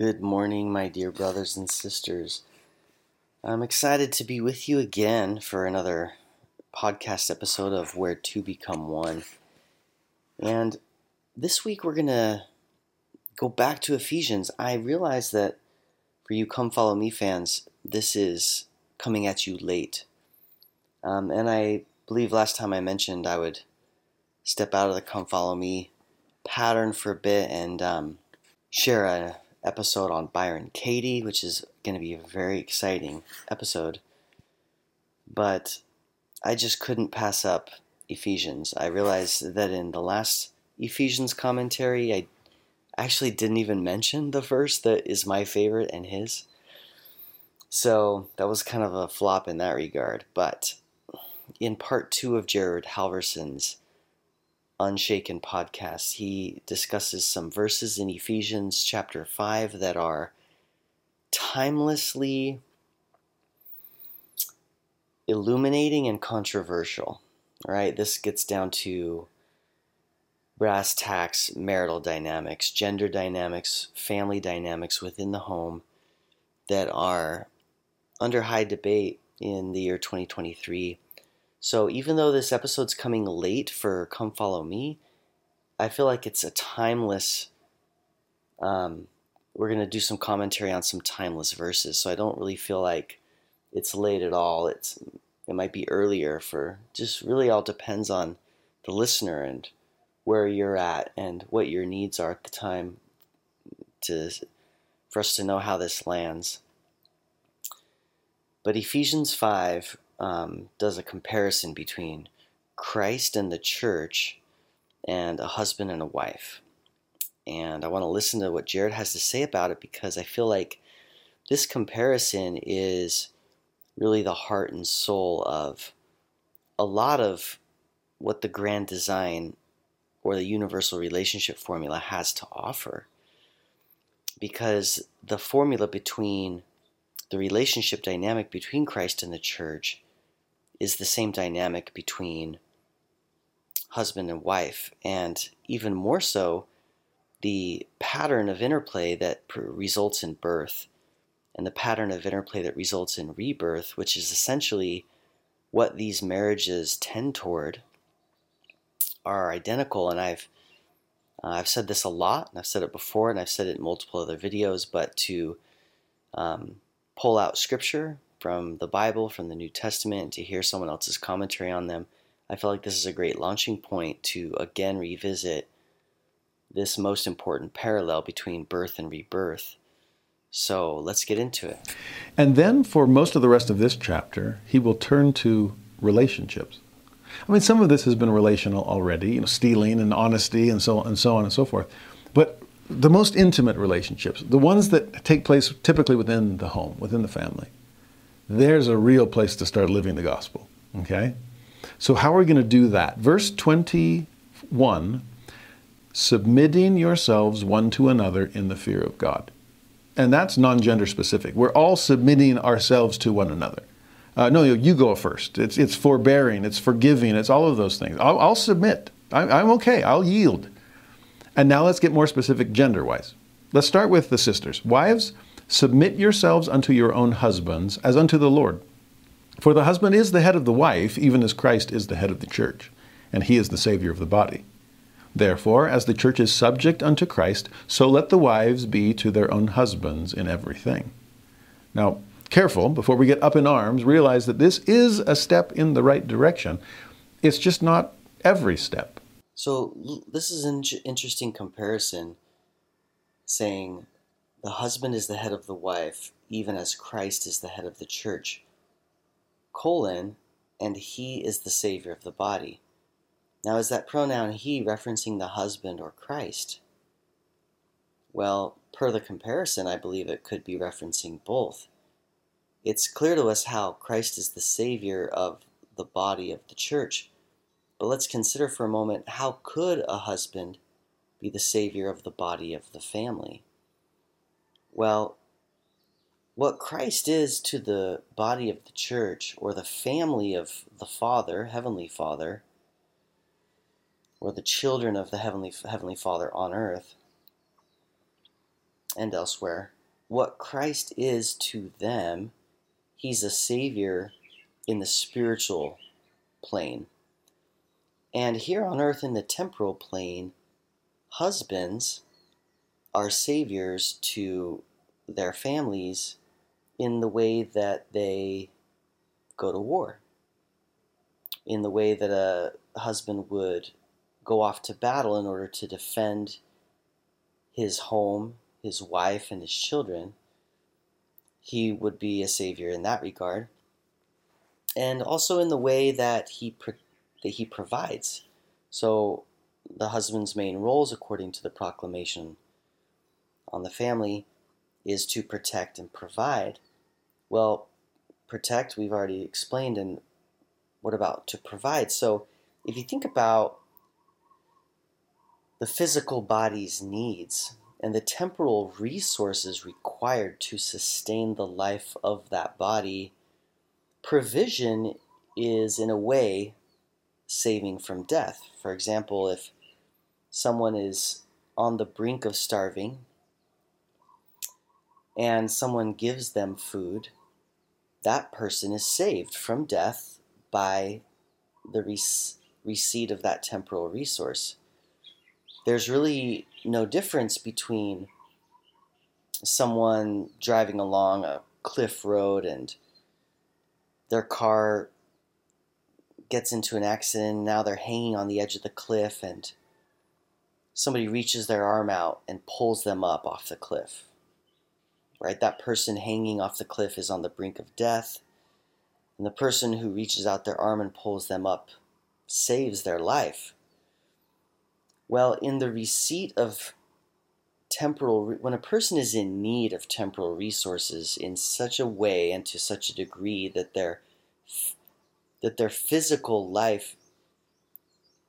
Good morning, my dear brothers and sisters. I'm excited to be with you again for another podcast episode of Where Two Become One. And this week we're going to go back to Ephesians. I realize that for you Come Follow Me fans, this is coming at you late. Um, and I believe last time I mentioned I would step out of the Come Follow Me pattern for a bit and um, share an episode on Byron Katie, which is going to be a very exciting episode. But I just couldn't pass up Ephesians. I realized that in the last Ephesians commentary, I actually didn't even mention the verse that is my favorite and his. So that was kind of a flop in that regard. But in part two of Jared Halverson's Unshaken podcast, he discusses some verses in Ephesians chapter 5 that are timelessly illuminating and controversial. All right, this gets down to brass tacks, marital dynamics, gender dynamics, family dynamics within the home that are under high debate in the year 2023 so even though this episode's coming late for Come Follow Me, I feel like it's a timeless. Um, we're going to do some commentary on some timeless verses, so I don't really feel like it's late at all. It's it might be earlier for just really all depends on the listener and where you're at and what your needs are at the time to for us to know how this lands. But Ephesians 5 um, does a comparison between Christ and the church and a husband and a wife. And I want to listen to what Jared has to say about it because I feel like this comparison is really the heart and soul of a lot of what the grand design or the universal relationship formula has to offer. Because the formula between the relationship dynamic between Christ and the church is the same dynamic between husband and wife, and even more so, the pattern of interplay that results in birth and the pattern of interplay that results in rebirth, which is essentially what these marriages tend toward, are identical. And I've uh, I've said this a lot, and I've said it before, and I've said it in multiple other videos. But to um, pull out scripture from the Bible, from the New Testament, to hear someone else's commentary on them, I feel like this is a great launching point to again revisit this most important parallel between birth and rebirth. So let's get into it. And then for most of the rest of this chapter, he will turn to relationships. I mean, some of this has been relational already, you know, stealing and honesty and so and so on and so forth. But the most intimate relationships, the ones that take place typically within the home, within the family, there's a real place to start living the gospel. Okay? So, how are we going to do that? Verse 21 submitting yourselves one to another in the fear of God. And that's non gender specific. We're all submitting ourselves to one another. Uh, no, you go first. It's, it's forbearing, it's forgiving, it's all of those things. I'll, I'll submit. I'm, I'm okay, I'll yield. And now let's get more specific gender wise. Let's start with the sisters. Wives, Submit yourselves unto your own husbands as unto the Lord. For the husband is the head of the wife, even as Christ is the head of the church, and he is the Savior of the body. Therefore, as the church is subject unto Christ, so let the wives be to their own husbands in everything. Now, careful, before we get up in arms, realize that this is a step in the right direction. It's just not every step. So, this is an interesting comparison saying the husband is the head of the wife, even as Christ is the head of the church. Colon, and he is the Savior of the body. Now, is that pronoun he referencing the husband or Christ? Well, per the comparison, I believe it could be referencing both. It's clear to us how Christ is the Savior of the body of the church. But let's consider for a moment how could a husband be the Savior of the body of the family? Well, what Christ is to the body of the church or the family of the Father, Heavenly Father, or the children of the Heavenly, Heavenly Father on earth, and elsewhere, what Christ is to them, he's a savior in the spiritual plane. And here on earth in the temporal plane, husbands are saviors to their families in the way that they go to war, in the way that a husband would go off to battle in order to defend his home, his wife, and his children. He would be a savior in that regard. And also in the way that he, that he provides. So, the husband's main roles, according to the proclamation on the family, is to protect and provide. Well, protect, we've already explained, and what about to provide? So, if you think about the physical body's needs and the temporal resources required to sustain the life of that body, provision is, in a way, saving from death. For example, if someone is on the brink of starving and someone gives them food, that person is saved from death by the receipt of that temporal resource. There's really no difference between someone driving along a cliff road and their car gets into an accident. and Now they're hanging on the edge of the cliff, and somebody reaches their arm out and pulls them up off the cliff. Right? That person hanging off the cliff is on the brink of death, and the person who reaches out their arm and pulls them up saves their life. Well, in the receipt of temporal, when a person is in need of temporal resources in such a way and to such a degree that their that their physical life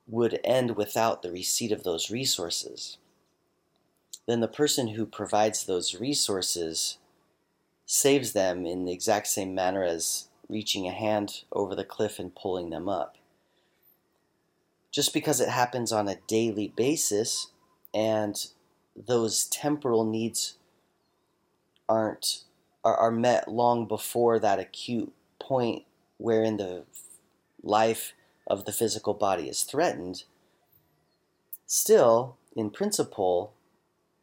would end without the receipt of those resources, then the person who provides those resources saves them in the exact same manner as reaching a hand over the cliff and pulling them up. Just because it happens on a daily basis and those temporal needs aren't are, are met long before that acute point wherein the life of the physical body is threatened, still, in principle,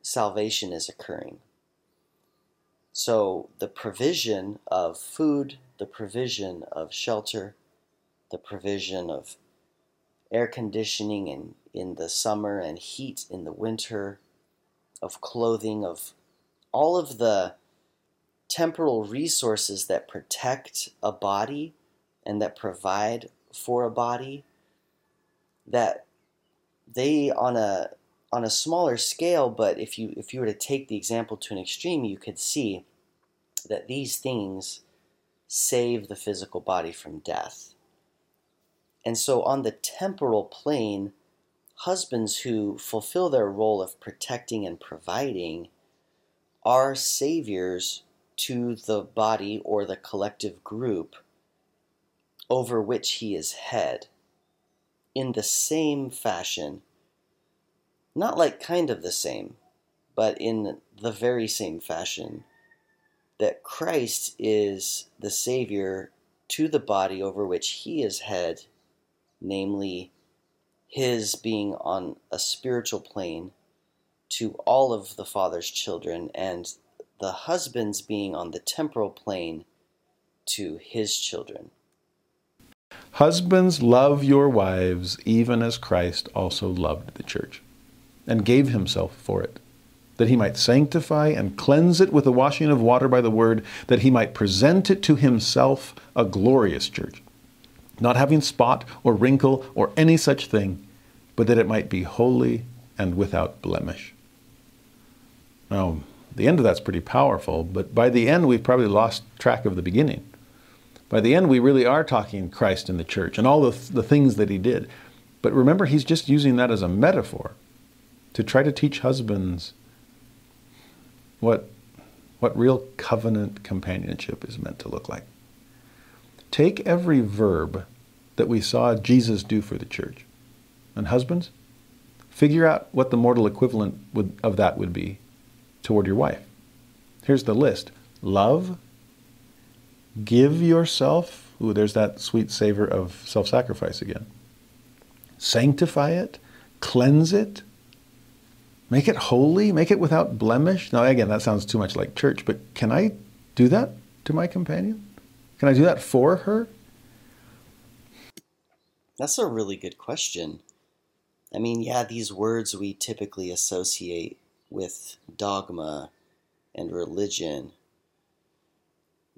salvation is occurring. So the provision of food, the provision of shelter, the provision of air conditioning in, in the summer and heat in the winter, of clothing, of all of the temporal resources that protect a body and that provide for a body that they on a on a smaller scale but if you if you were to take the example to an extreme you could see that these things save the physical body from death. And so on the temporal plane husbands who fulfill their role of protecting and providing are saviors to the body or the collective group over which he is head. In the same fashion, not like kind of the same, but in the very same fashion, that Christ is the Savior to the body over which he is head, namely, his being on a spiritual plane to all of the Father's children, and the husband's being on the temporal plane to his children. Husbands, love your wives, even as Christ also loved the church, and gave himself for it, that he might sanctify and cleanse it with the washing of water by the word, that he might present it to himself a glorious church, not having spot or wrinkle or any such thing, but that it might be holy and without blemish. Now, the end of that's pretty powerful, but by the end, we've probably lost track of the beginning. By the end, we really are talking Christ and the church and all the, the things that he did. But remember, he's just using that as a metaphor to try to teach husbands what, what real covenant companionship is meant to look like. Take every verb that we saw Jesus do for the church. And husbands, figure out what the mortal equivalent would, of that would be. toward your wife. Here's the list love, give yourself. Ooh, there's that sweet savor of self sacrifice again. Sanctify it, cleanse it, make it holy, make it without blemish. Now, again, that sounds too much like church, but can I do that to my companion? Can I do that for her? That's a really good question. I mean, yeah, these words we typically associate with dogma and religion.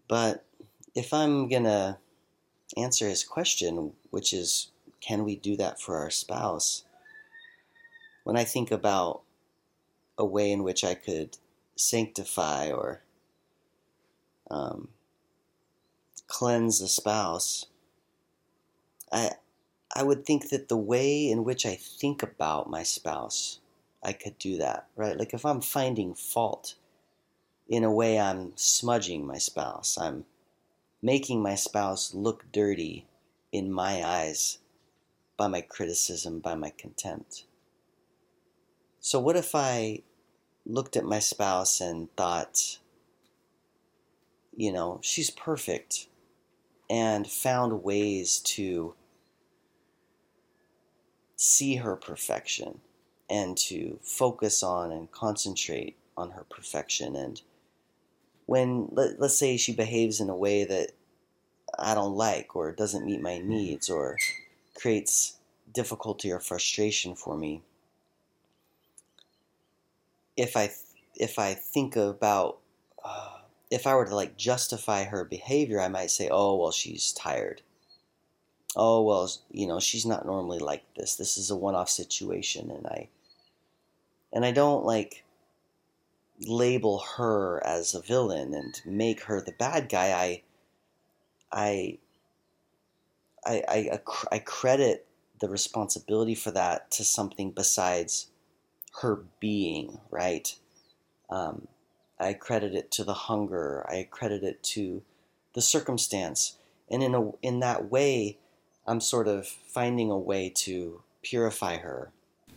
But if I'm going to answer his question, which is, can we do that for our spouse? When I think about a way in which I could sanctify or um, cleanse a spouse, I I would think that the way in which I think about my spouse, I could do that, right? Like if I'm finding fault, in a way I'm smudging my spouse. I'm making my spouse look dirty in my eyes by my criticism, by my contempt. So, what if I looked at my spouse and thought, you know, she's perfect and found ways to see her perfection and to focus on and concentrate on her perfection. And when, let, us say, she behaves in a way that I don't like or doesn't meet my mm-hmm. needs or creates difficulty or frustration for me, if I if I think about uh, if I were to like justify her behavior, I might say, "Oh, well, she's tired." oh well you know she's not normally like this this is a one-off situation and i and i don't like label her as a villain and make her the bad guy i i i i, I credit the responsibility for that to something besides her being right um, i credit it to the hunger i credit it to the circumstance and in a in that way I'm sort of finding a way to purify her.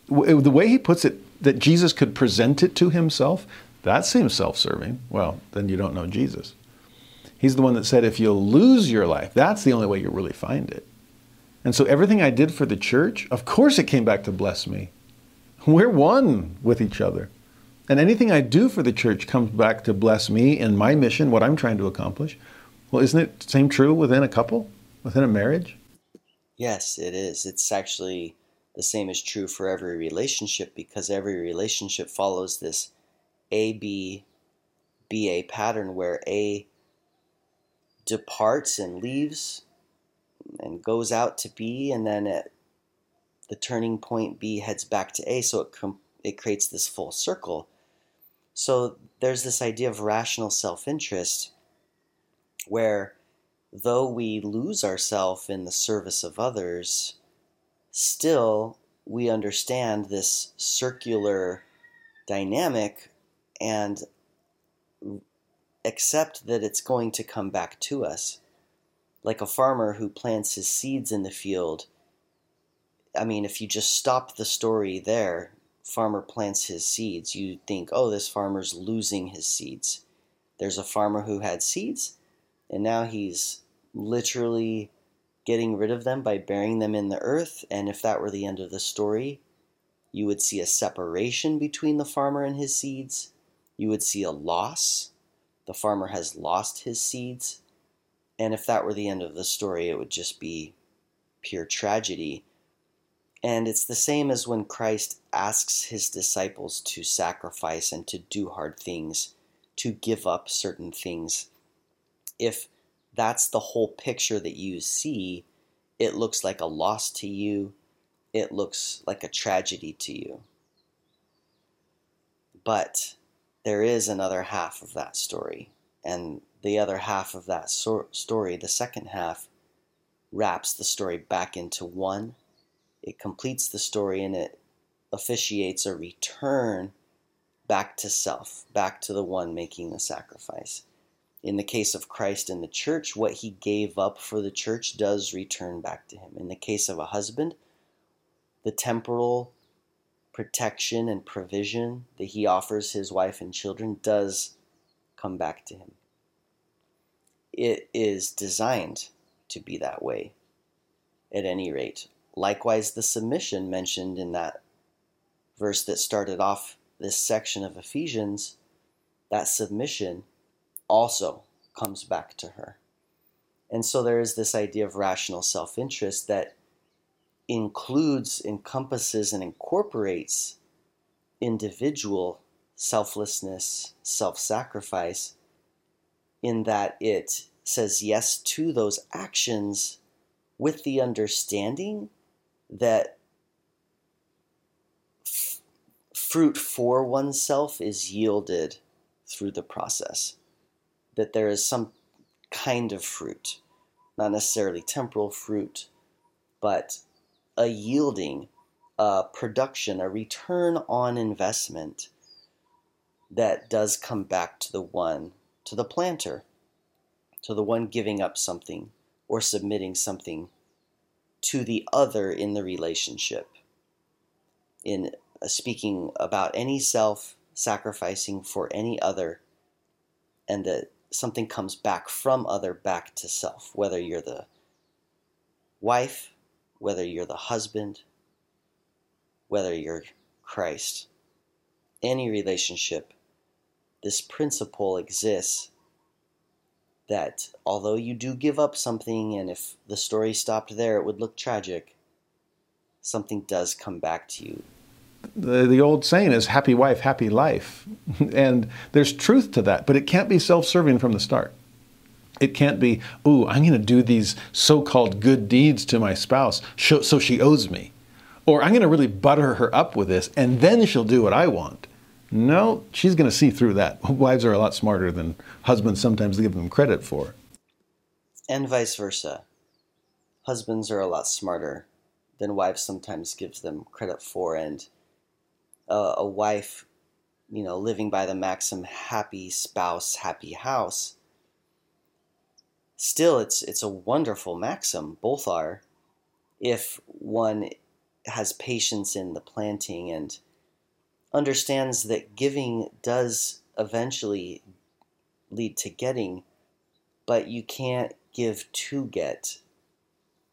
The way he puts it, that Jesus could present it to himself, that seems self serving. Well, then you don't know Jesus. He's the one that said, if you'll lose your life, that's the only way you'll really find it. And so everything I did for the church, of course it came back to bless me. We're one with each other. And anything I do for the church comes back to bless me and my mission, what I'm trying to accomplish. Well, isn't it the same true within a couple, within a marriage? Yes, it is. It's actually the same is true for every relationship because every relationship follows this A B B A pattern where A departs and leaves and goes out to B and then at the turning point B heads back to A so it com- it creates this full circle. So there's this idea of rational self-interest where though we lose ourselves in the service of others, still we understand this circular dynamic and accept that it's going to come back to us. Like a farmer who plants his seeds in the field. I mean, if you just stop the story there, farmer plants his seeds, you think, oh, this farmer's losing his seeds. There's a farmer who had seeds, and now he's literally getting rid of them by burying them in the earth. And if that were the end of the story, you would see a separation between the farmer and his seeds. You would see a loss. The farmer has lost his seeds. And if that were the end of the story, it would just be pure tragedy. And it's the same as when Christ asks his disciples to sacrifice and to do hard things, to give up certain things. If that's the whole picture that you see, it looks like a loss to you. It looks like a tragedy to you. But there is another half of that story. And the other half of that so- story, the second half, wraps the story back into one. It completes the story and it officiates a return back to self, back to the one making the sacrifice in the case of Christ and the church, what he gave up for the church does return back to him. In the case of a husband, the temporal protection and provision that he offers his wife and children does come back to him. It is designed to be that way, at any rate. Likewise, the submission mentioned in that verse that started off this section of Ephesians, that submission also comes back to her. And so there is this idea of rational self interest that includes, encompasses, and incorporates individual selflessness, self sacrifice, in that it says yes to those actions with the understanding that f- fruit for oneself is yielded through the process. That there is some kind of fruit, not necessarily temporal fruit, but a yielding, a production, a return on investment that does come back to the one, to the planter, to the one giving up something or submitting something to the other in the relationship. In uh, speaking about any self sacrificing for any other, and that something comes back from other back to self, whether you're the wife, whether you're the husband, whether you're Christ. Any relationship, this principle exists that although you do give up something, and if the story stopped there, it would look tragic, something does come back to you. The, the old saying is happy wife, happy life. and there's truth to that, but it can't be self serving from the start. It can't be, ooh, I'm going to do these so called good deeds to my spouse so she owes me. Or I'm going to really butter her up with this and then she'll do what I want. No, she's going to see through that. Wives are a lot smarter than husbands sometimes give them credit for. And vice versa. Husbands are a lot smarter than wives sometimes gives them credit for. And a wife, you know, living by the maxim happy spouse, happy house, still it's it's a wonderful maxim. Both are if one has patience in the planting and understands that giving does eventually lead to getting, but you can't give to get.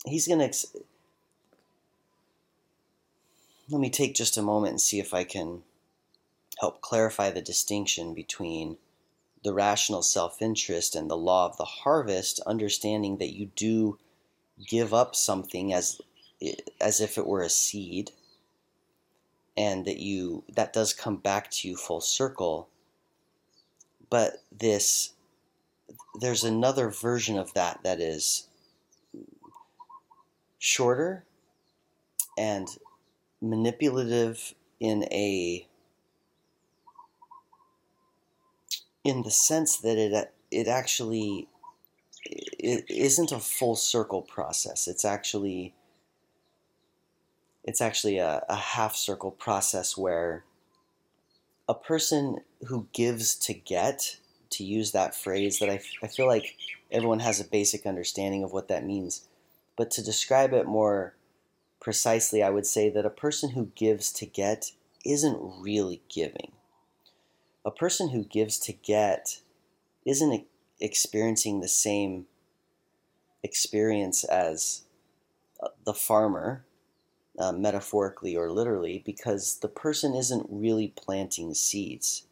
He's going to. Ex- Let me take just a moment and see if I can help clarify the distinction between the rational self interest and the law of the harvest, understanding that you do give up something as, as if it were a seed and that you that does come back to you full circle. But this there's another version of that that is shorter and manipulative in a in the sense that it it actually it isn't a full circle process. It's actually it's actually a, a half circle process where a person who gives to get, to use that phrase that I, I feel like everyone has a basic understanding of what that means. But to describe it more precisely, I would say that a person who gives to get isn't really giving. A person who gives to get isn't experiencing the same experience as the farmer uh, metaphorically or literally, because the person isn't really planting seeds.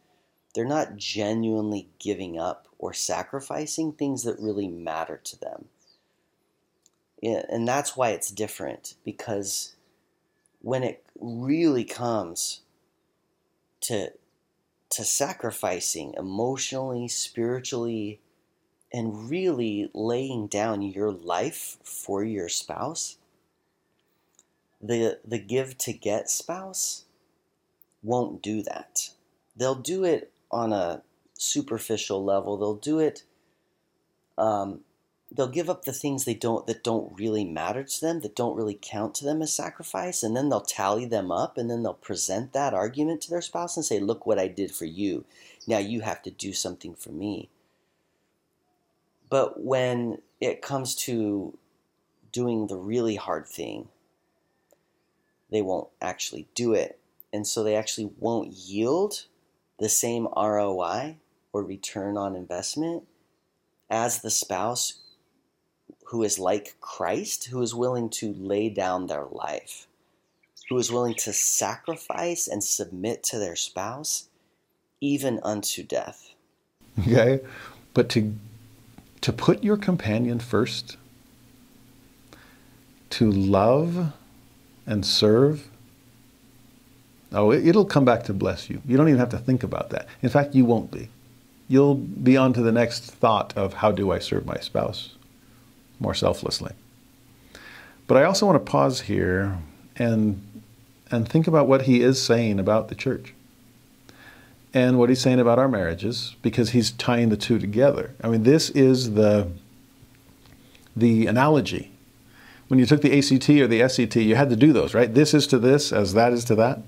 They're not genuinely giving up or sacrificing things that really matter to them. Yeah, and that's why it's different, because when it really comes to to sacrificing emotionally, spiritually, and really laying down your life for your spouse, the the give to get spouse won't do that. They'll do it on a superficial level. They'll do it. Um, they'll give up the things they don't that don't really matter to them, that don't really count to them as sacrifice, and then they'll tally them up, and then they'll present that argument to their spouse and say, "Look what I did for you. Now you have to do something for me." But when it comes to doing the really hard thing, they won't actually do it. And so they actually won't yield the same ROI or return on investment as the spouse who is like Christ, who is willing to lay down their life, who is willing to sacrifice and submit to their spouse even unto death. Okay? But to to put your companion first, to love and serve, oh, it'll come back to bless you. You don't even have to think about that. In fact, you won't be. You'll be on to the next thought of how do I serve my spouse more selflessly. But I also want to pause here and and think about what he is saying about the church and what he's saying about our marriages because he's tying the two together. I mean, this is the the analogy. When you took the ACT or the SAT, you had to do those, right? This is to this as that is to that.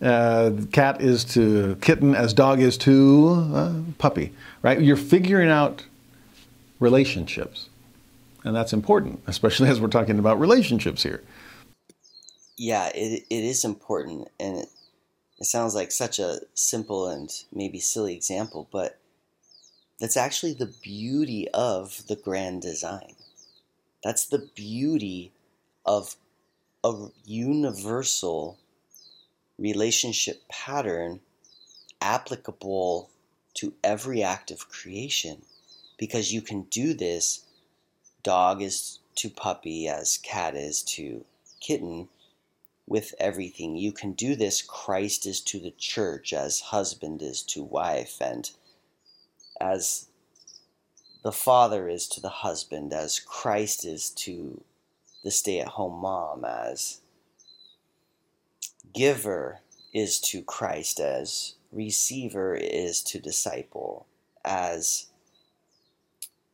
Uh, cat is to kitten as dog is to uh, puppy, right? You're figuring out relationships. And that's important, especially as we're talking about relationships here. Yeah, it, it is important. And it, it sounds like such a simple and maybe silly example, but that's actually the beauty of the grand design. That's the beauty of a universal relationship pattern applicable to every act of creation because you can do this dog is to puppy as cat is to kitten with everything. You can do this. Christ is to the church as husband is to wife, and as the father is to the husband, as Christ is to the stay at home mom, as giver is to Christ, as receiver is to disciple, as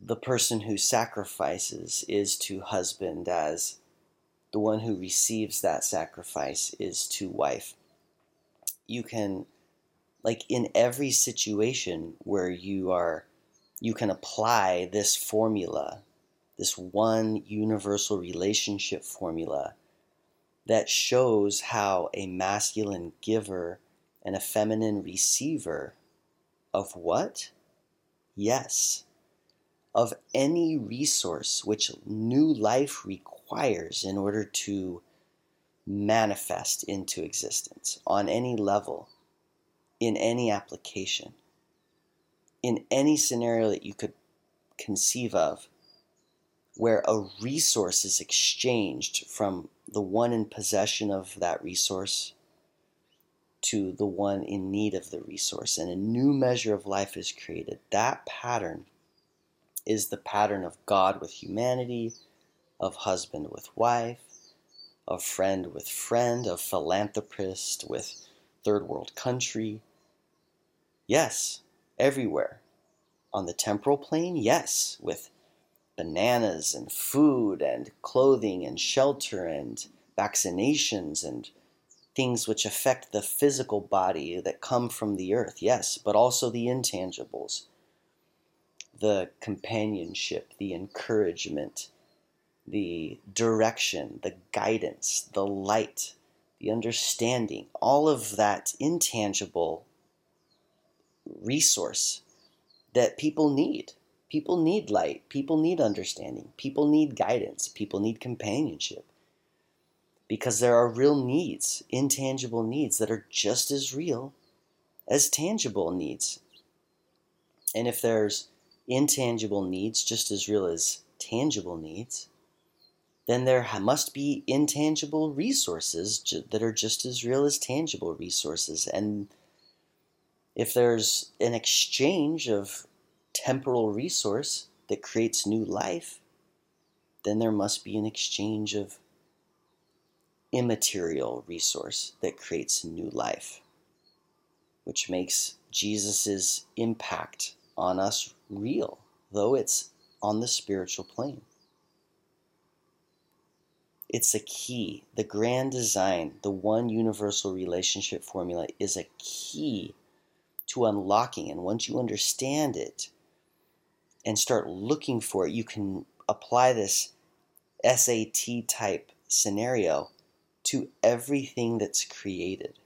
the person who sacrifices is to husband, as the one who receives that sacrifice is to wife. You can, like in every situation where you are, you can apply this formula, this one universal relationship formula that shows how a masculine giver and a feminine receiver of what? Yes, of any resource which new life requires in order to manifest into existence on any level, in any application, in any scenario that you could conceive of, where a resource is exchanged from the one in possession of that resource to the one in need of the resource, and a new measure of life is created. That pattern is the pattern of God with humanity of husband with wife, of friend with friend, of philanthropist with third world country. Yes, everywhere. On the temporal plane, yes, with bananas and food and clothing and shelter and vaccinations and things which affect the physical body that come from the earth, yes, but also the intangibles, the companionship, the encouragement, the direction, the guidance, the light, the understanding, all of that intangible resource that people need. People need light. People need understanding. People need guidance. People need companionship. Because there are real needs, intangible needs that are just as real as tangible needs. And if there's intangible needs just as real as tangible needs, then there must be intangible resources that are just as real as tangible resources. And if there's an exchange of temporal resource that creates new life, then there must be an exchange of immaterial resource that creates new life, which makes Jesus' impact on us real, though it's on the spiritual plane. It's a key. The grand design, the one universal relationship formula, is a key to unlocking. And once you understand it and start looking for it, you can apply this SAT type scenario to everything that's created.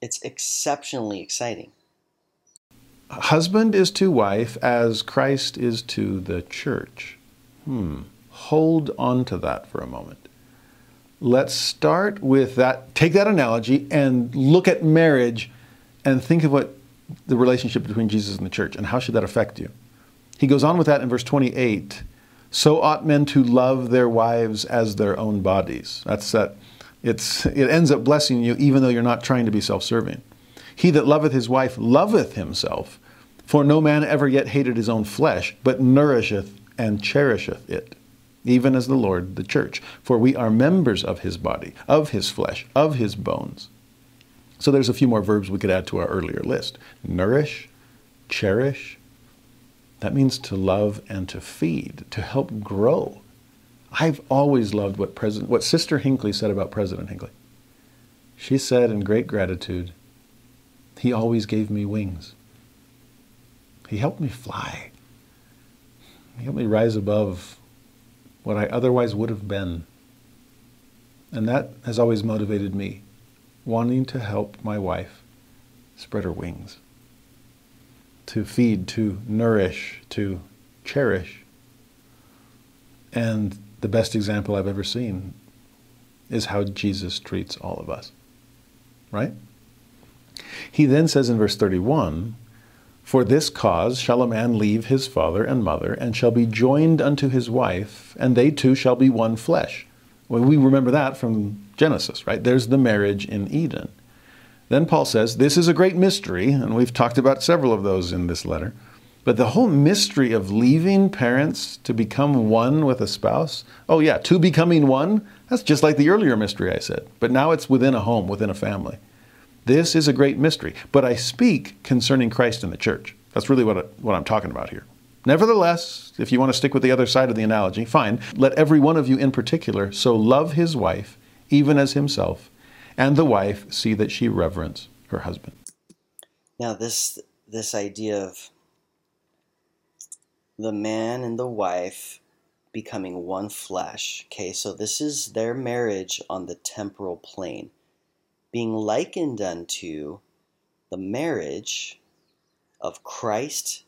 It's exceptionally exciting. Husband is to wife as Christ is to the church. Hmm. Hold on to that for a moment. Let's start with that. Take that analogy and look at marriage and think of what the relationship between Jesus and the church and how should that affect you. He goes on with that in verse 28. So ought men to love their wives as their own bodies. That's that. It's, it ends up blessing you even though you're not trying to be self serving. He that loveth his wife loveth himself, for no man ever yet hated his own flesh, but nourisheth and cherisheth it, even as the Lord the church. For we are members of his body, of his flesh, of his bones. So there's a few more verbs we could add to our earlier list nourish, cherish. That means to love and to feed, to help grow. I've always loved what President, what Sister Hinckley said about President Hinckley. She said in great gratitude, he always gave me wings. He helped me fly. He helped me rise above what I otherwise would have been. And that has always motivated me, wanting to help my wife spread her wings, to feed, to nourish, to cherish. And the best example I've ever seen is how Jesus treats all of us. Right? He then says in verse 31 For this cause shall a man leave his father and mother, and shall be joined unto his wife, and they two shall be one flesh. Well, we remember that from Genesis, right? There's the marriage in Eden. Then Paul says, This is a great mystery, and we've talked about several of those in this letter. But the whole mystery of leaving parents to become one with a spouse, oh, yeah, two becoming one, that's just like the earlier mystery I said. But now it's within a home, within a family. This is a great mystery. But I speak concerning Christ and the church. That's really what, what I'm talking about here. Nevertheless, if you want to stick with the other side of the analogy, fine. Let every one of you in particular so love his wife, even as himself, and the wife see that she reverence her husband. Now, this this idea of the man and the wife becoming one flesh. Okay, so this is their marriage on the temporal plane, being likened unto the marriage of Christ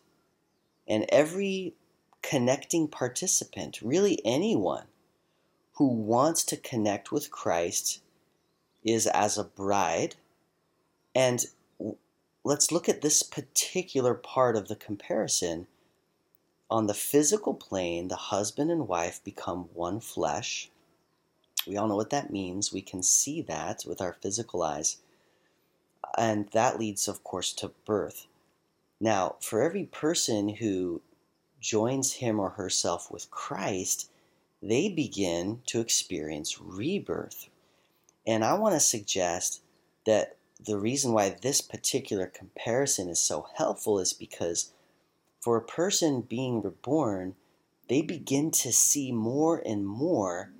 and every connecting participant, really anyone who wants to connect with Christ is as a bride. And let's look at this particular part of the comparison on the physical plane, the husband and wife become one flesh. We all know what that means. We can see that with our physical eyes. And that leads, of course, to birth. Now, for every person who joins him or herself with Christ, they begin to experience rebirth. And I want to suggest that the reason why this particular comparison is so helpful is because for a person being reborn, they begin to see more and more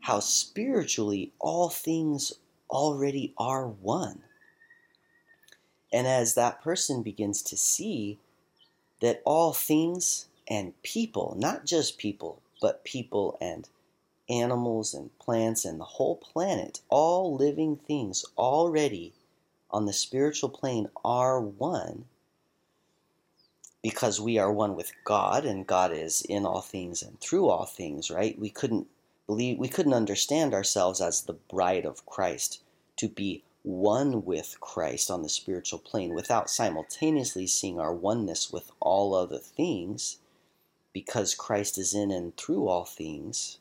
how spiritually all things already are one. And as that person begins to see that all things and people, not just people, but people and animals and plants and the whole planet, all living things already on the spiritual plane are one, because we are one with God and God is in all things and through all things, right? We couldn't believe we couldn't understand ourselves as the bride of Christ to be one with Christ on the spiritual plane without simultaneously seeing our oneness with all other things because Christ is in and through all things.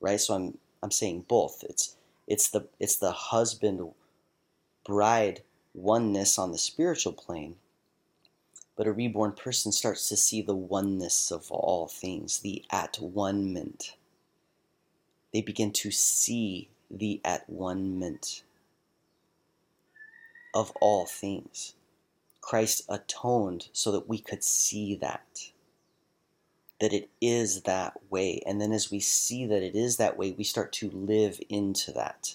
Right? So I'm I'm saying both. It's it's the it's the husband bride oneness on the spiritual plane but a reborn person starts to see the oneness of all things, the at one ment. They begin to see the at one ment of all things. Christ atoned so that we could see that. That it is that way. And then as we see that it is that way, we start to live into that.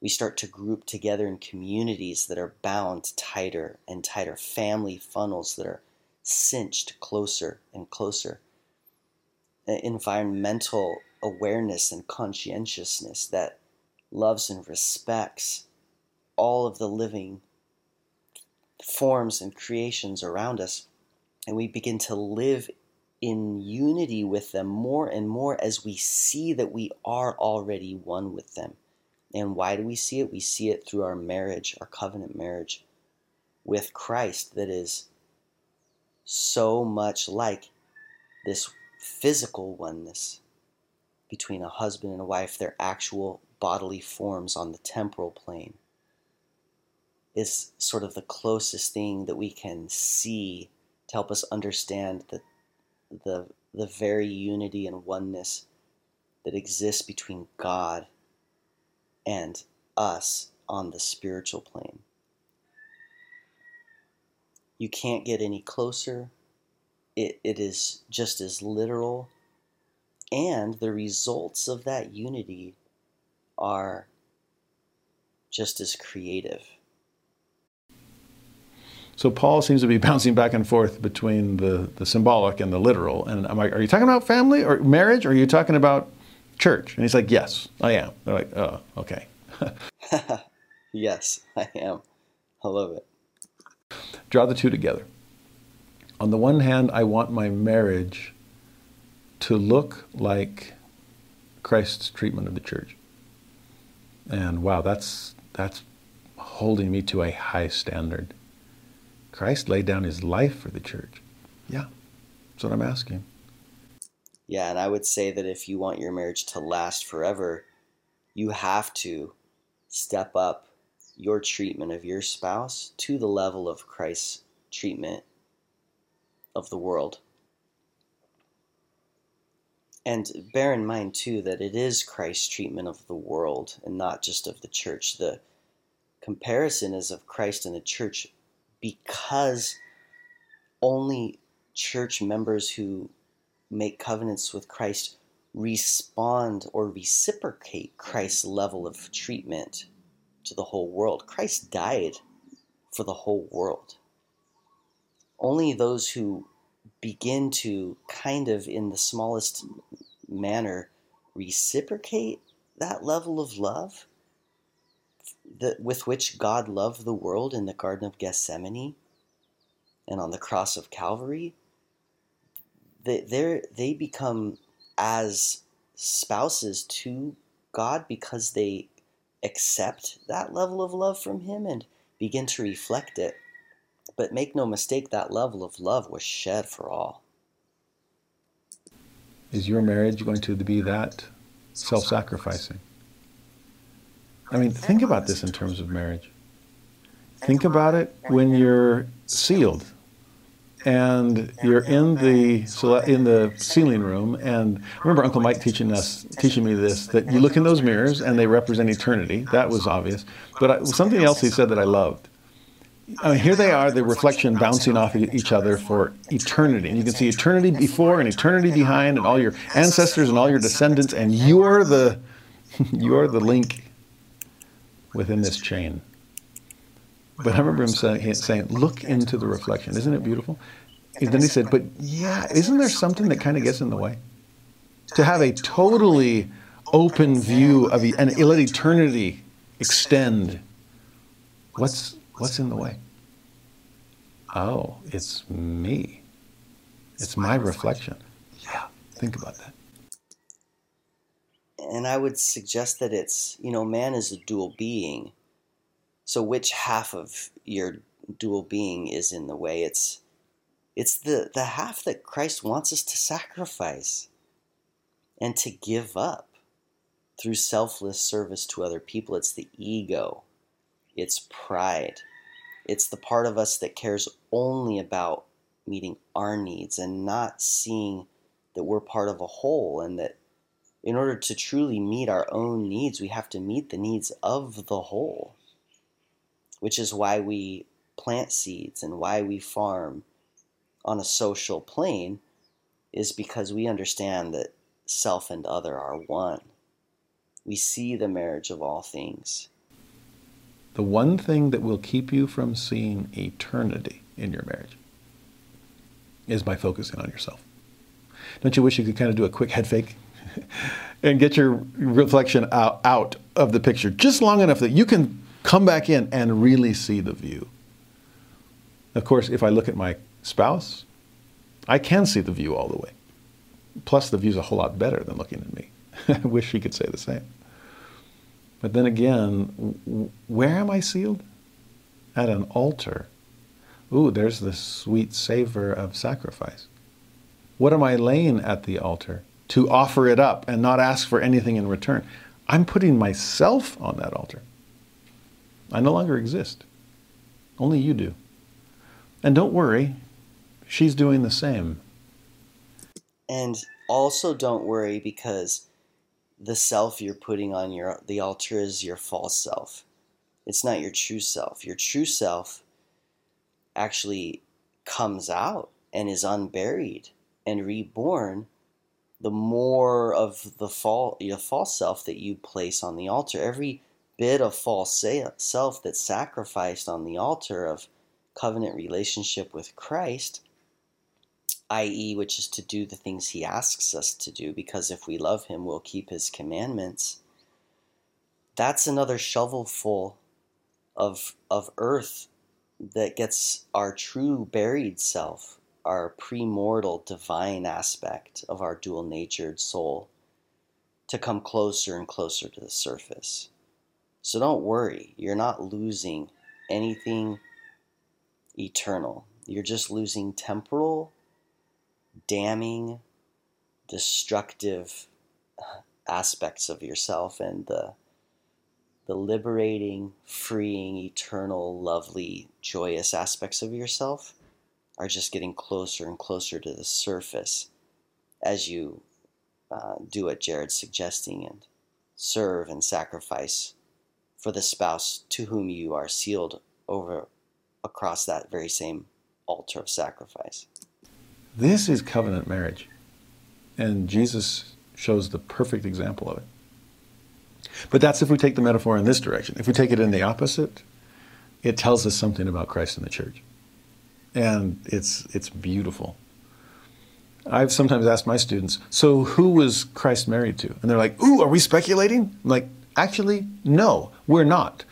We start to group together in communities that are bound tighter and tighter, family funnels that are cinched closer and closer, environmental awareness and conscientiousness that loves and respects all of the living forms and creations around us, and we begin to live in unity with them more and more as we see that we are already one with them. And why do we see it? We see it through our marriage, our covenant marriage with Christ, that is so much like this physical oneness between a husband and a wife, their actual bodily forms on the temporal plane, is sort of the closest thing that we can see to help us understand the, the, the very unity and oneness that exists between God and us on the spiritual plane. You can't get any closer. It, it is just as literal. And the results of that unity are just as creative. So Paul seems to be bouncing back and forth between the, the symbolic and the literal. And I'm like, are you talking about family or marriage? Or are you talking about church? And he's like, yes, I am. They're like, oh, okay. yes, I am. I love it. Draw the two together. On the one hand, I want my marriage to look like Christ's treatment of the church. And wow, that's that's holding me to a high standard. Christ laid down his life for the church. Yeah. That's what I'm asking. Yeah, and I would say that if you want your marriage to last forever, you have to step up your treatment of your spouse to the level of Christ's treatment of the world. And bear in mind, too, that it is Christ's treatment of the world and not just of the church. The comparison is of Christ and the church because only church members who make covenants with Christ respond or reciprocate Christ's level of treatment to the whole world. Christ died for the whole world. Only those who begin to kind of, in the smallest manner, reciprocate that level of love with which God loved the world in the Garden of Gethsemane and on the cross of Calvary, they, they become as spouses to God because they accept that level of love from Him and begin to reflect it. But make no mistake, that level of love was shed for all. Is your marriage going to be that self sacrificing? I mean, think about this in terms of marriage. Think about it when you're sealed and you're in the in the sealing room and I remember Uncle Mike teaching us teaching me this that you look in those mirrors and they represent eternity. That was obvious. But I, something else he said that I loved. I mean, here they are the reflection bouncing off each other for eternity. And you can see eternity before and eternity behind and all your ancestors and all your descendants and you're the you're the link within this chain but I remember him saying, saying, look into the reflection. Isn't it beautiful? And then he said, but yeah, isn't there something that kind of gets in the way? To have a totally open view of and let eternity extend. What's what's in the way? Oh, it's me. It's my reflection. Yeah, think about that. And I would suggest that it's, you know, man is a dual being so which half of your dual being is in the way? It's it's the, the half that Christ wants us to sacrifice and to give up through selfless service to other people. It's the ego, it's pride, it's the part of us that cares only about meeting our needs and not seeing that we're part of a whole and that in order to truly meet our own needs, we have to meet the needs of the whole which is why we plant seeds and why we farm on a social plane is because we understand that self and other are one. We see the marriage of all things. The one thing that will keep you from seeing eternity in your marriage is by focusing on yourself. Don't you wish you could kind of do a quick head fake and get your reflection out, out of the picture just long enough that you can come back in and really see the view. Of course, if I look at my spouse, I can see the view all the way. Plus, the view's a whole lot better than looking at me. I wish she could say the same. But then again, where am I sealed? At an altar. Ooh, there's the sweet savor of sacrifice. What am I laying at the altar? To offer it up and not ask for anything in return. I'm putting myself on that altar. I no longer exist. Only you do. And don't worry, she's doing the same. And also don't worry because the self you're putting on your the altar is your false self. It's not your true self. Your true self actually comes out and is unburied and reborn the more of the your false self that you place on the altar. Every bit of false self that's sacrificed on the altar of covenant relationship with Christ, i.e., which is to do the things he asks us to do, because if we love him, we'll keep his commandments. That's another shovelful of, of earth that gets our true buried self, our premortal divine aspect of our dual natured soul, to come closer and closer to the surface. So don't worry, you're not losing anything eternal. You're just losing temporal, damning, destructive aspects of yourself and the the liberating, freeing, eternal, lovely, joyous aspects of yourself are just getting closer and closer to the surface as you uh, do what Jared's suggesting and serve and sacrifice for the spouse to whom you are sealed over across that very same altar of sacrifice. This is covenant marriage. And Jesus shows the perfect example of it. But that's if we take the metaphor in this direction. If we take it in the opposite, it tells us something about Christ and the church. And it's, it's beautiful. I've sometimes asked my students, so who was Christ married to? And they're like, ooh, are we speculating? I'm like, actually, no, we're not.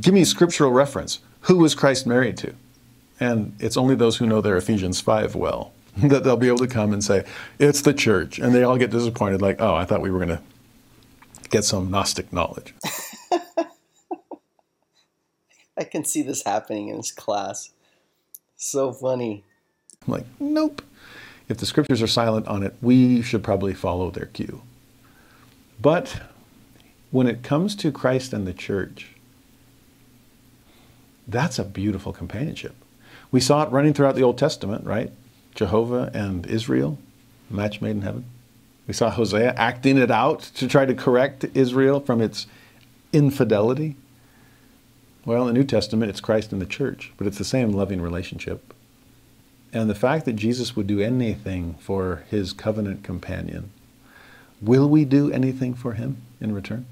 Give me a scriptural reference who was Christ married to? And it's only those who know their Ephesians 5 well that they'll be able to come and say, it's the church. And they all get disappointed, like, oh, I thought we were going to get some Gnostic knowledge. I can see this happening in his class. So funny. I'm like, nope. If the scriptures are silent on it, we should probably follow their cue. But when it comes to Christ and the church, that's a beautiful companionship. We saw it running throughout the Old Testament, right? Jehovah and Israel, match made in heaven. We saw Hosea acting it out to try to correct Israel from its infidelity. Well, in the New Testament, it's Christ and the church, but it's the same loving relationship. And the fact that Jesus would do anything for his covenant companion, will we do anything for him in return?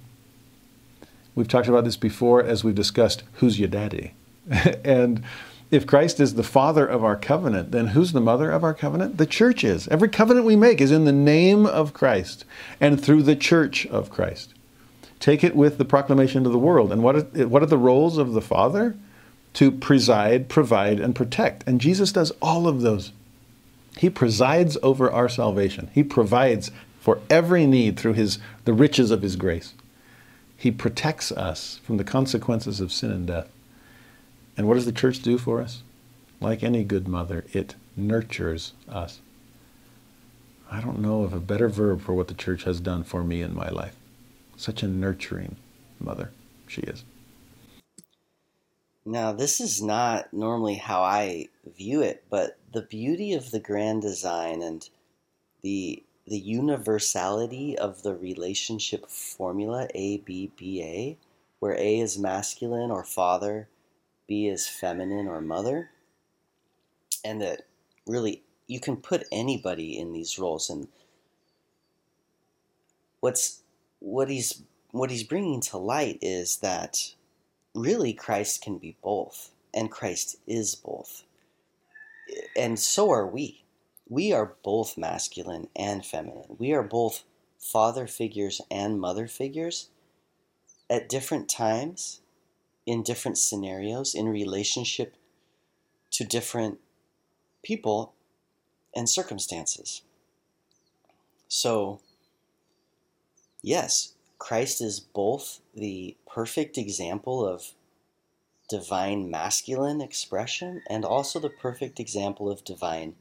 We've talked about this before as we've discussed who's your daddy? and if Christ is the father of our covenant, then who's the mother of our covenant? The church is. Every covenant we make is in the name of Christ and through the church of Christ. Take it with the proclamation to the world. And what are, what are the roles of the father? To preside, provide, and protect. And Jesus does all of those. He presides over our salvation. He provides for every need through his, the riches of his grace. He protects us from the consequences of sin and death. And what does the church do for us? Like any good mother, it nurtures us. I don't know of a better verb for what the church has done for me in my life. Such a nurturing mother she is. Now, this is not normally how I view it, but the beauty of the grand design and the the universality of the relationship formula A B B A, where A is masculine or father, B is feminine or mother, and that really you can put anybody in these roles. And what's what he's what he's bringing to light is that really Christ can be both, and Christ is both, and so are we. We are both masculine and feminine. We are both father figures and mother figures at different times in different scenarios in relationship to different people and circumstances. So, yes, Christ is both the perfect example of divine masculine expression and also the perfect example of divine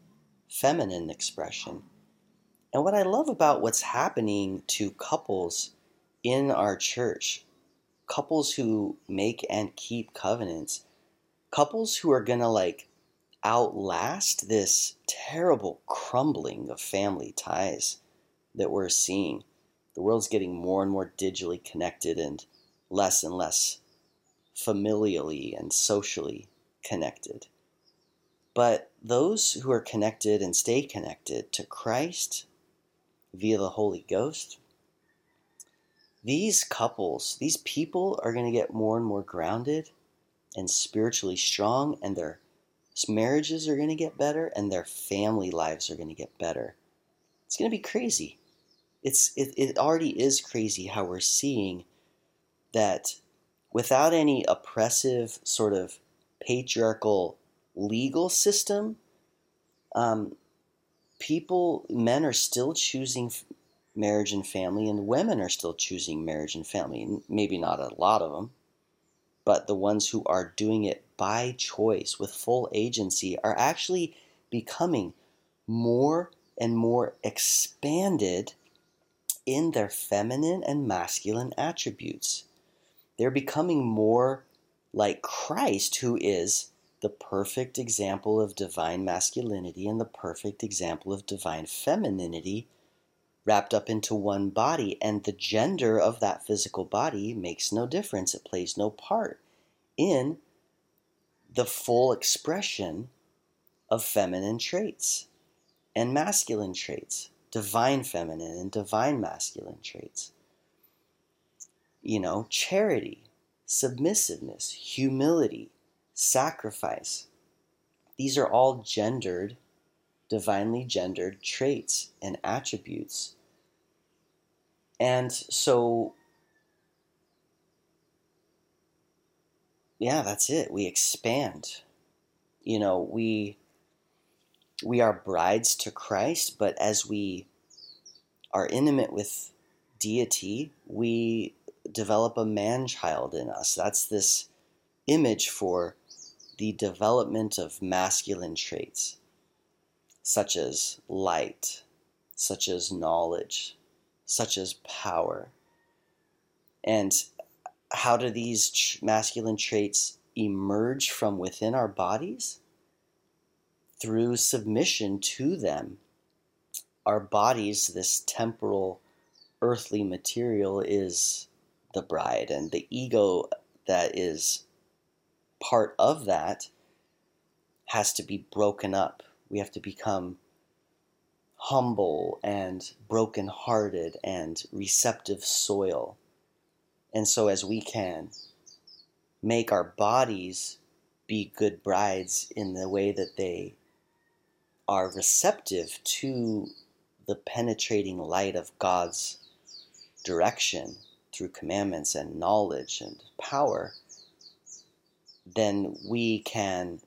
feminine expression. And what I love about what's happening to couples in our church, couples who make and keep covenants, couples who are going to like outlast this terrible crumbling of family ties that we're seeing. The world's getting more and more digitally connected and less and less familially and socially connected. But those who are connected and stay connected to Christ via the Holy Ghost, these couples, these people are going to get more and more grounded and spiritually strong, and their marriages are going to get better, and their family lives are going to get better. It's going to be crazy. It's it, it already is crazy how we're seeing that without any oppressive sort of patriarchal legal system, um, people, men are still choosing marriage and family, and women are still choosing marriage and family. Maybe not a lot of them, but the ones who are doing it by choice with full agency are actually becoming more and more expanded in their feminine and masculine attributes. They're becoming more like Christ, who is the perfect example of divine masculinity and the perfect example of divine femininity wrapped up into one body. And the gender of that physical body makes no difference, it plays no part in the full expression of feminine traits and masculine traits, divine feminine and divine masculine traits you know, charity, submissiveness, humility, sacrifice. These are all gendered, divinely gendered traits and attributes. And so, yeah, that's it. We expand. You know, we we are brides to Christ, but as we are intimate with deity, we develop a man child in us. That's this image for the development of masculine traits, such as light, such as knowledge, such as power. And how do these masculine traits emerge from within our bodies? Through submission to them. Our bodies, this temporal, earthly material, is the bride and the ego that is part of that has to be broken up. We have to become humble and broken-hearted and receptive soil. And so as we can make our bodies be good brides in the way that they are receptive to the penetrating light of God's direction through commandments and knowledge and power, then we can,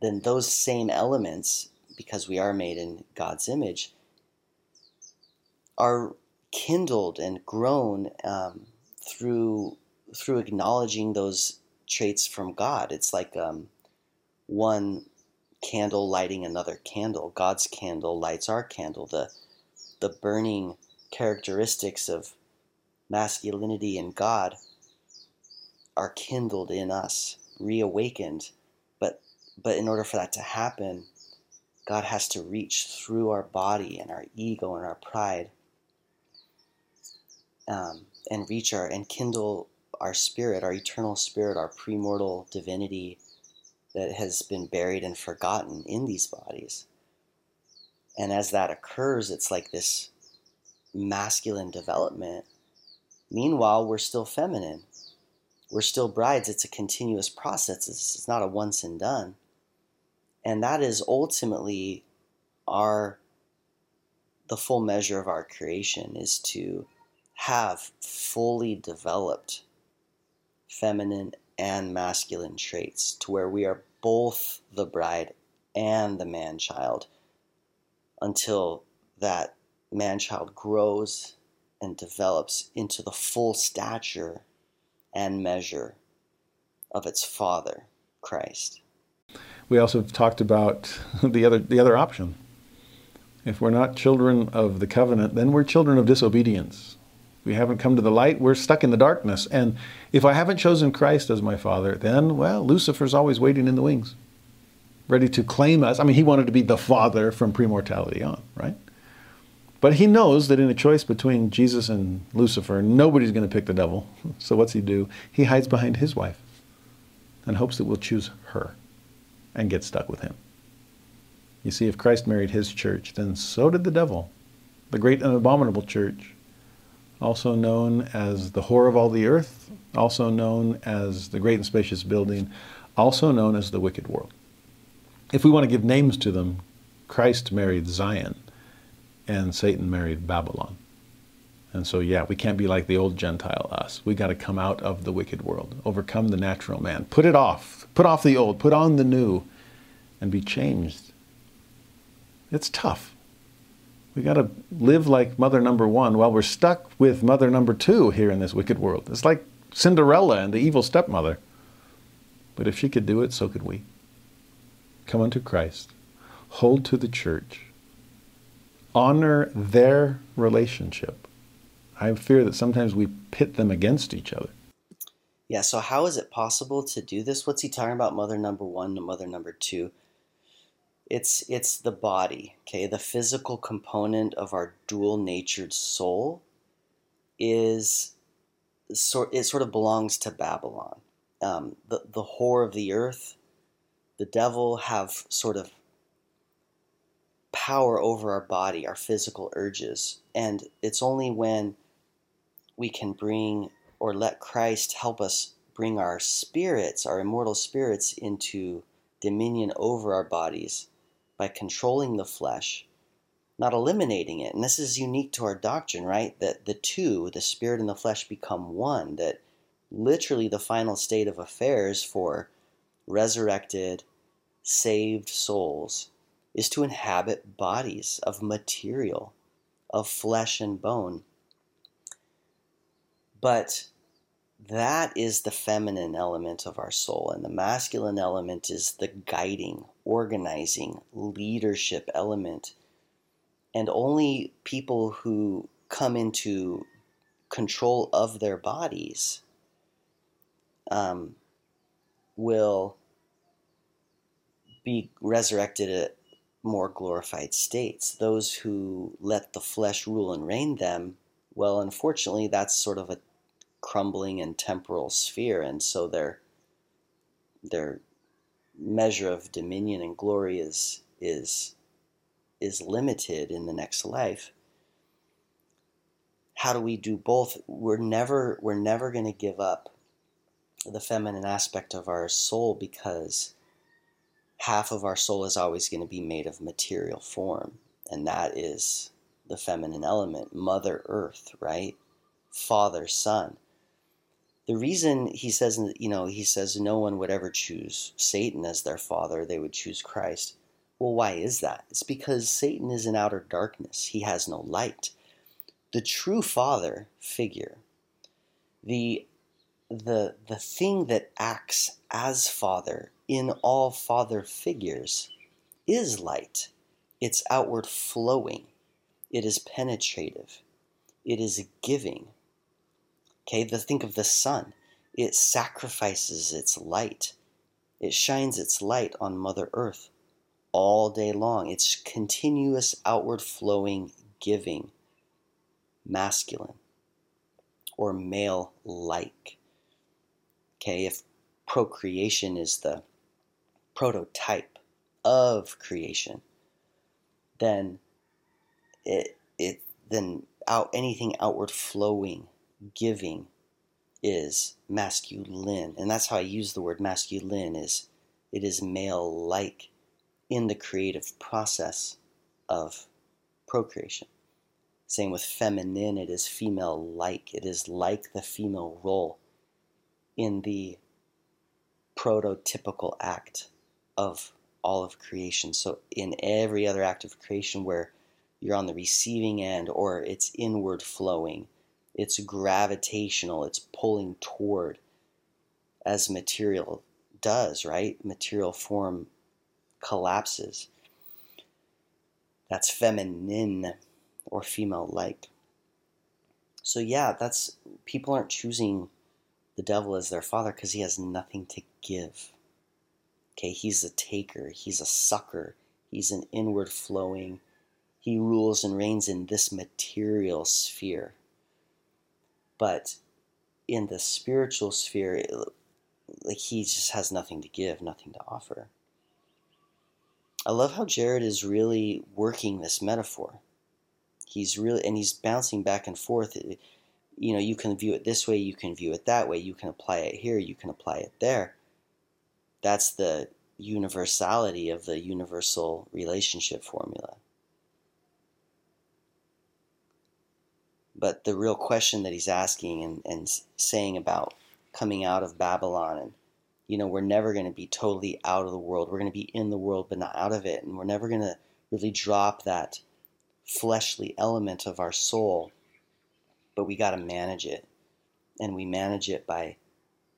then those same elements, because we are made in God's image, are kindled and grown um, through through acknowledging those traits from God. It's like um, one candle lighting another candle. God's candle lights our candle. The the burning characteristics of masculinity and God are kindled in us, reawakened. But but in order for that to happen, God has to reach through our body and our ego and our pride, um, and reach our and kindle our spirit, our eternal spirit, our premortal divinity that has been buried and forgotten in these bodies. And as that occurs, it's like this masculine development Meanwhile, we're still feminine. We're still brides. It's a continuous process. It's, not a once and done. And that is ultimately our the full measure of our creation is to have fully developed feminine and masculine traits to where we are both the bride and the man child until that man child grows and develops into the full stature and measure of its father, Christ. We also talked about the other the other option. If we're not children of the covenant, then we're children of disobedience. We haven't come to the light, we're stuck in the darkness. And if I haven't chosen Christ as my father, then well, Lucifer's always waiting in the wings, ready to claim us. I mean, he wanted to be the father from premortality on, right? But he knows that in a choice between Jesus and Lucifer, nobody's going to pick the devil. So what's he do? He hides behind his wife and hopes that we'll choose her and get stuck with him. You see, if Christ married his church, then so did the devil, the great and abominable church, also known as the whore of all the earth, also known as the great and spacious building, also known as the wicked world. If we want to give names to them, Christ married Zion and Satan married Babylon. And so, yeah, we can't be like the old Gentile us. We got to come out of the wicked world, overcome the natural man, put it off, put off the old, put on the new, and be changed. It's tough. We got to live like mother number one while we're stuck with mother number two here in this wicked world. It's like Cinderella and the evil stepmother. But if she could do it, so could we. Come unto Christ, hold to the church, honor their relationship. I fear that sometimes we pit them against each other. Yeah, so how is it possible to do this? What's he talking about, mother number one to mother number two? It's it's the body, okay? The physical component of our dual natured soul is sort it sort of belongs to Babylon. Um, the the whore of the earth, the devil have sort of power over our body, our physical urges. And it's only when we can bring or let Christ help us bring our spirits, our immortal spirits, into dominion over our bodies by controlling the flesh, not eliminating it. And this is unique to our doctrine, right? That the two, the spirit and the flesh, become one. That literally the final state of affairs for resurrected, saved souls is to inhabit bodies of material, of flesh and bone. But that is the feminine element of our soul, and the masculine element is the guiding, organizing, leadership element. And only people who come into control of their bodies um, will be resurrected at more glorified states. Those who let the flesh rule and reign them, well, unfortunately, that's sort of a crumbling and temporal sphere, and so their their measure of dominion and glory is is is limited in the next life. How do we do both? We're never we're never going to give up the feminine aspect of our soul because half of our soul is always going to be made of material form, and that is the feminine element, Mother Earth, right? Father, Son. The reason he says, you know, he says no one would ever choose Satan as their father, they would choose Christ. Well, why is that? It's because Satan is in outer darkness, he has no light. The true father figure, the the the thing that acts as father in all father figures is light. It's outward flowing. It is penetrative. It is giving. Okay, the, think of the sun. It sacrifices its light. It shines its light on Mother Earth all day long. It's continuous outward flowing giving, masculine or male like. Okay, if procreation is the prototype of creation, then it it then out anything outward flowing, giving is masculine. And that's how I use the word masculine is it is male like in the creative process of procreation. Same with feminine, it is female like. It is like the female role in the prototypical act of all of creation. So, in every other act of creation where you're on the receiving end or it's inward flowing, it's gravitational, it's pulling toward as material does, right? Material form collapses. That's feminine or female like. So, yeah, that's people aren't choosing the devil as their father because he has nothing to give. Okay, he's a taker, he's a sucker, he's an inward flowing. He rules and reigns in this material sphere. But in the spiritual sphere, like he just has nothing to give, nothing to offer. I love how Jared is really working this metaphor. He's really, and he's bouncing back and forth. You know, you can view it this way, you can view it that way, you can apply it here, you can apply it there. That's the universality of the universal relationship formula. But the real question that he's asking and, and saying about coming out of Babylon and you know we're never going to be totally out of the world. We're going to be in the world but not out of it. And we're never going to really drop that fleshly element of our soul. But we got to manage it. And we manage it by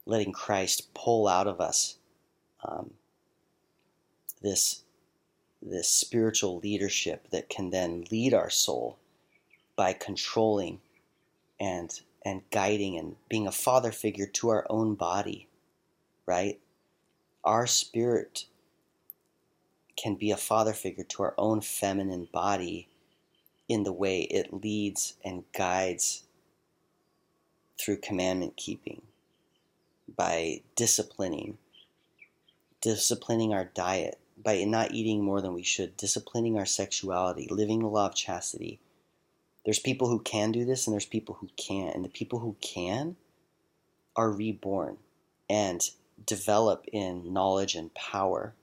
letting Christ pull out of us um, this this spiritual leadership that can then lead our soul by controlling and and guiding and being a father figure to our own body, right? Our spirit can be a father figure to our own feminine body in the way it leads and guides through commandment keeping by disciplining disciplining our diet by not eating more than we should disciplining our sexuality living the law of chastity there's people who can do this and there's people who can't. And the people who can are reborn and develop in knowledge and power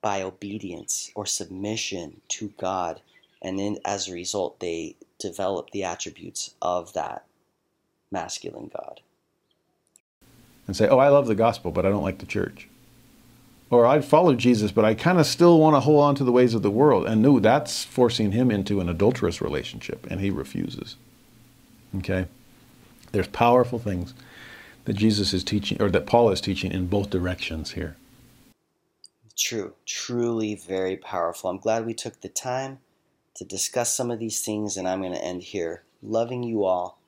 by obedience or submission to God. And then as a result, they develop the attributes of that masculine God. And say, oh, I love the gospel, but I don't like the church or I'd follow Jesus, but I kind of still want to hold on to the ways of the world. And no, that's forcing him into an adulterous relationship, and he refuses. Okay? There's powerful things that Jesus is teaching, or that Paul is teaching in both directions here. True, truly very powerful. I'm glad we took the time to discuss some of these things, and I'm going to end here. Loving you all.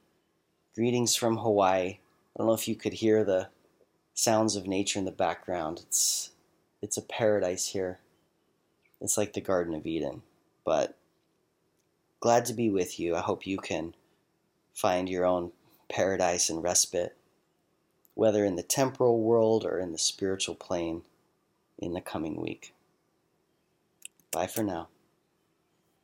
Greetings from Hawaii. I don't know if you could hear the sounds of nature in the background. It's it's a paradise here. It's like the Garden of Eden. But glad to be with you. I hope you can find your own paradise and respite, whether in the temporal world or in the spiritual plane in the coming week. Bye for now.